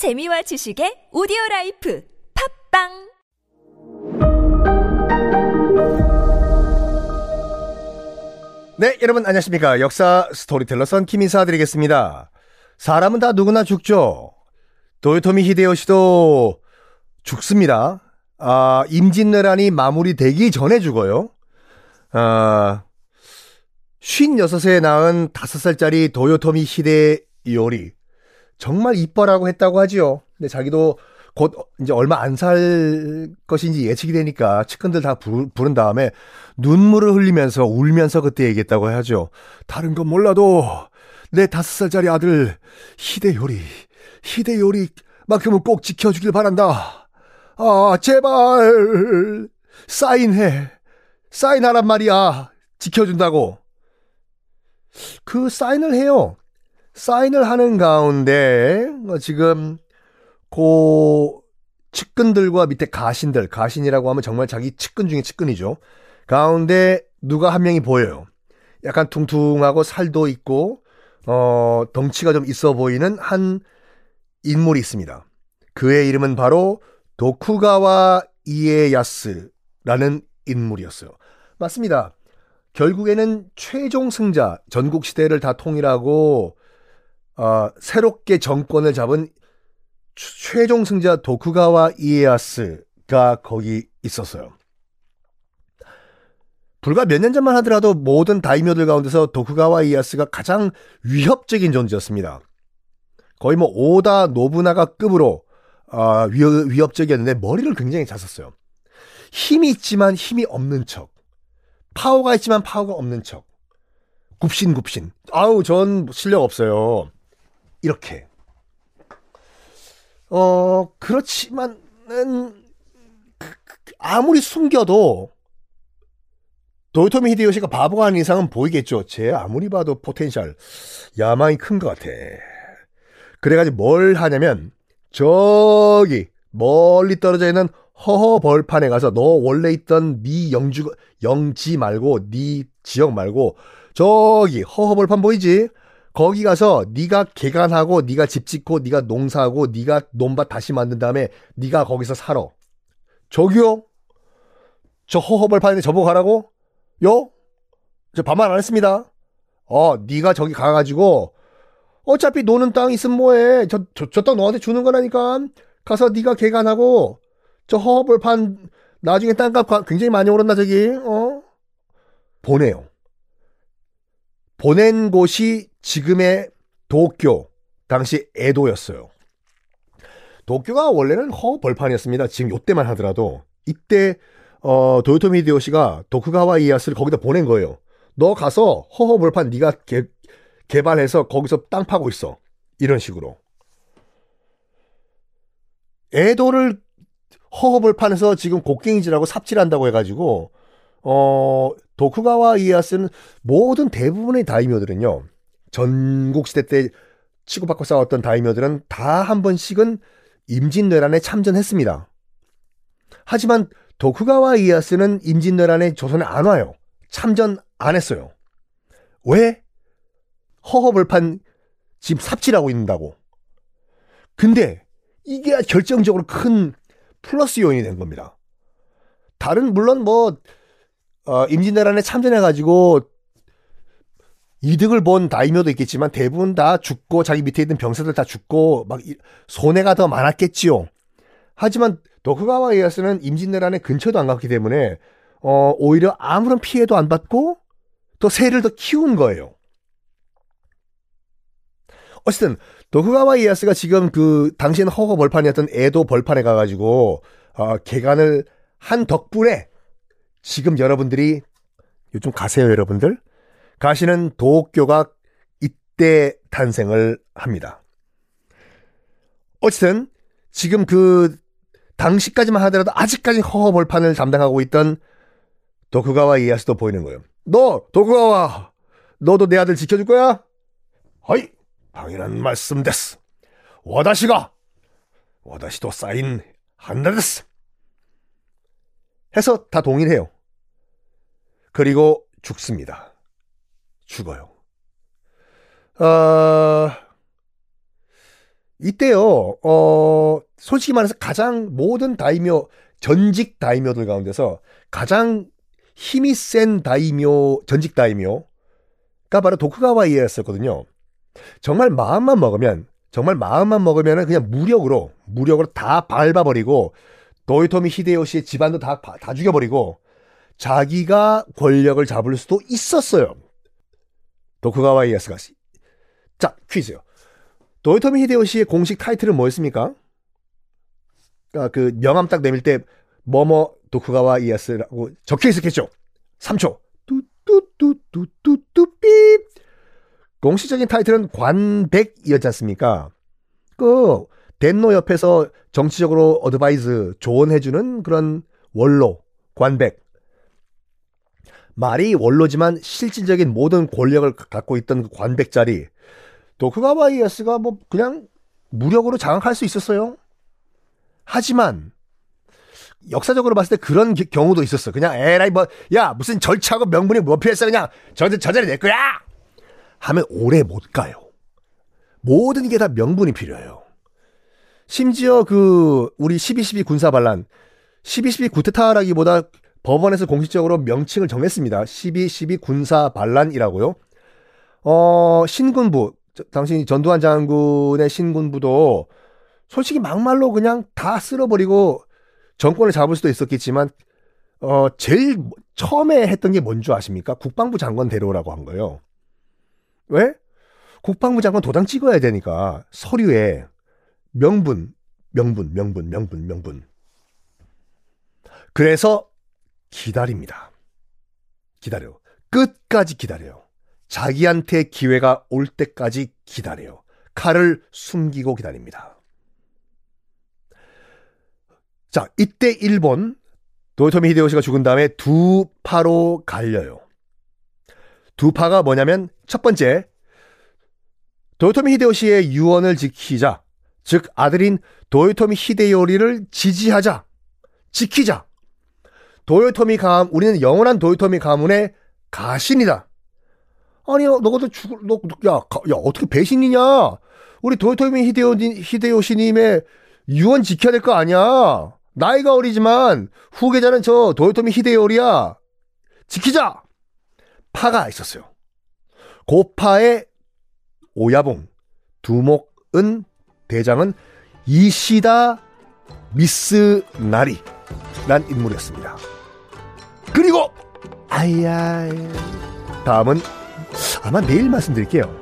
재미와 지식의 오디오 life 팟빵 네, 여러분 안녕하십니까. 역사 스토리텔러 선 김 인사 드리겠습니다. 사람은 다 누구나 죽죠. 도요토미 히데요시도 죽습니다. 아, 임진왜란이 마무리되기 전에 죽어요. 아, 56세 낳은 5살짜리 도요토미 히데요리. 정말 이뻐라고 했다고 하지요. 근데 자기도 곧 이제 얼마 안 살 것인지 예측이 되니까 측근들 다 부르, 부른 다음에 눈물을 흘리면서 울면서 그때 얘기했다고 하죠. 다른 건 몰라도 내 다섯 살짜리 아들 히데요리, 히데요리만큼은 꼭 지켜주길 바란다. 아, 제발 사인해. 사인하란 말이야. 지켜준다고. 그 사인을 해요. 사인을 하는 가운데 어, 지금 고 측근들과 밑에 가신들, 가신이라고 하면 정말 자기 측근 중에 측근이죠. 가운데 누가 한 명이 보여요. 약간 퉁퉁하고 살도 있고 어 덩치가 좀 있어 보이는 한 인물이 있습니다. 그의 이름은 바로 도쿠가와 이에야스라는 인물이었어요. 맞습니다. 결국에는 최종 승자, 전국 시대를 다 통일하고 어, 새롭게 정권을 잡은 최종 승자 도쿠가와 이에야스가 거기 있었어요. 불과 몇 년 전만 하더라도 모든 다이묘들 가운데서 도쿠가와 이에야스가 가장 위협적인 존재였습니다. 거의 뭐 오다 노부나가급으로 어, 위 협적이었는데 머리를 굉장히 잘 썼어요. 힘이 있지만 힘이 없는 척. 파워가 있지만 파워가 없는 척. 굽신굽신. 아우, 전 실력 없어요. 이렇게. 어, 그렇지만은, 아무리 숨겨도, 도요토미 히데요시가 바보가 아닌 이상은 보이겠죠. 쟤 아무리 봐도 potential, 야망이 큰 것 같아. 그래가지고 뭘 하냐면, 저기, 멀리 떨어져 있는 허허 벌판에 가서 너 원래 있던 네 영주 영지 말고 네 지역 말고 저기 허허 벌판 보이지? 거기 가서 네가 개간하고 네가 집 짓고 네가 농사하고 네가 논밭 다시 만든 다음에 네가 거기서 살아. 저기요? 저 허허 벌판에 저보고 가라고? 요? 저 반말 안 했습니다. 어, 네가 저기 가가지고 어차피 노는 땅 있으면 뭐해? 저저 땅 너한테 주는 거라니까. 가서 네가 개간하고 저 허허벌판 나중에 땅값 굉장히 많이 오른다 저기 어 보내요. 보낸 곳이 지금의 도쿄 당시 에도였어요. 도쿄가 원래는 허벌판이었습니다. 지금 요때만 하더라도 이때 어, 도요토미 히데요시가 도쿠가와 이에야스를 거기다 보낸 거예요. 너 가서 허허벌판 네가 개, 개발해서 거기서 땅 파고 있어. 이런 식으로. 에도를 허허벌판에서 지금 곡괭이질하고 삽질한다고 해가지고 어 도쿠가와 이에야스는 모든 대부분의 다이묘들은요 전국 시대 때 치고받고 싸웠던 다이묘들은 다 한 번씩은 임진왜란에 참전했습니다. 하지만 도쿠가와 이에야스는 임진왜란에 조선에 안 와요. 참전 안 했어요. 왜? 허허벌판 지금 삽질하고 있는다고. 근데 이게 결정적으로 큰 플러스 요인이 된 겁니다. 다른 물론 뭐 어, 임진왜란에 참전해가지고 이득을 본 다이묘도 있겠지만 대부분 다 죽고 자기 밑에 있는 병사들 다 죽고 막 손해가 더 많았겠지요. 하지만 도쿠가와 이에야스는 임진왜란에 근처도 안 갔기 때문에 어, 오히려 아무런 피해도 안 받고 더 세를 더 키운 거예요. 어쨌든 도쿠가와 이에야스가 지금 그 당시엔 허허 벌판이었던 에도 벌판에 가가지고 어, 개간을 한 덕분에 지금 여러분들이 요즘 가세요 여러분들 가시는 도쿄가 이때 탄생을 합니다. 어쨌든 지금 그 당시까지만 하더라도 아직까지 허허 벌판을 담당하고 있던 도쿠가와 이에야스도 보이는 거예요. 너 도쿠가와 너도 내 아들 지켜줄 거야? 하이 당연한 말씀 됐어. 와다시가 와다시도 사인 한다 됐어. 해서 다 동일해요. 그리고 죽습니다. 죽어요. 어... 이때요, 어, 솔직히 말해서 가장 모든 다이묘, 전직 다이묘들 가운데서 가장 힘이 센 다이묘, 전직 다이묘가 바로 도쿠가와 이에였었거든요. 정말 마음만 먹으면, 정말 마음만 먹으면 그냥 무력으로, 무력으로 다 밟아버리고, 도요토미 히데요시의 집안도 다, 다 죽여버리고, 자기가 권력을 잡을 수도 있었어요. 도쿠가와 이에스가. 자, 퀴즈요. 도요토미 히데요시의 공식 타이틀은 뭐였습니까? 아, 그 명함 딱 내밀 때 뭐뭐 도쿠가와 이에스라고 적혀 있었겠죠. 3초. 뚜뚜뚜뚜뚜뚜 삐. 공식적인 타이틀은 관백이었지 않습니까? 그 덴노 옆에서 정치적으로 advise 조언해주는 그런 원로 관백. 말이 원로지만 실질적인 모든 권력을 갖고 있던 그 관백 자리. 도쿠가와 이에야스가 뭐 그냥 무력으로 장악할 수 있었어요. 하지만 역사적으로 봤을 때 그런 기, 경우도 있었어. 그냥 에라이 뭐 야 무슨 절차하고 명분이 뭐 필요했어 그냥 저, 저 자리 내 거야 하면 오래 못 가요. 모든 게 다 명분이 필요해요. 심지어 그 우리 12.12 군사 반란 12.12 구테타라기보다 법원에서 공식적으로 명칭을 정했습니다. 12.12 군사 반란이라고요. 어 신군부 당시 전두환 장군의 신군부도 솔직히 막말로 그냥 다 쓸어버리고 정권을 잡을 수도 있었겠지만 어 제일 처음에 했던 게 뭔 줄 아십니까? 국방부 장관 데려오라고 한 거예요. 왜? 국방부 장관 도장 찍어야 되니까 서류에 명분, 명분, 명분, 명분, 명분. 그래서 기다립니다. 기다려. 끝까지 기다려요. 자기한테 기회가 올 때까지 기다려요. 칼을 숨기고 기다립니다. 자, 이때 일본 도요토미 히데요시가 죽은 다음에 두 파로 갈려요. 두 파가 뭐냐면 첫 번째 도요토미 히데요시의 유언을 지키자. 즉 아들인 도요토미 히데요리를 지지하자. 지키자. 도요토미 가문 우리는 영원한 도요토미 가문의 가신이다. 아니 너도 죽을 너 야 야, 어떻게 배신이냐? 우리 도요토미 히데요 히데요시님의 유언 지켜야 될 거 아니야. 나이가 어리지만 후계자는 저 도요토미 히데요리야. 지키자. 파가 있었어요. 고파의 오야봉, 두목은 대장은 이시다 미스 나리란 인물이었습니다. 그리고 아야 다음은 아마 내일 말씀드릴게요.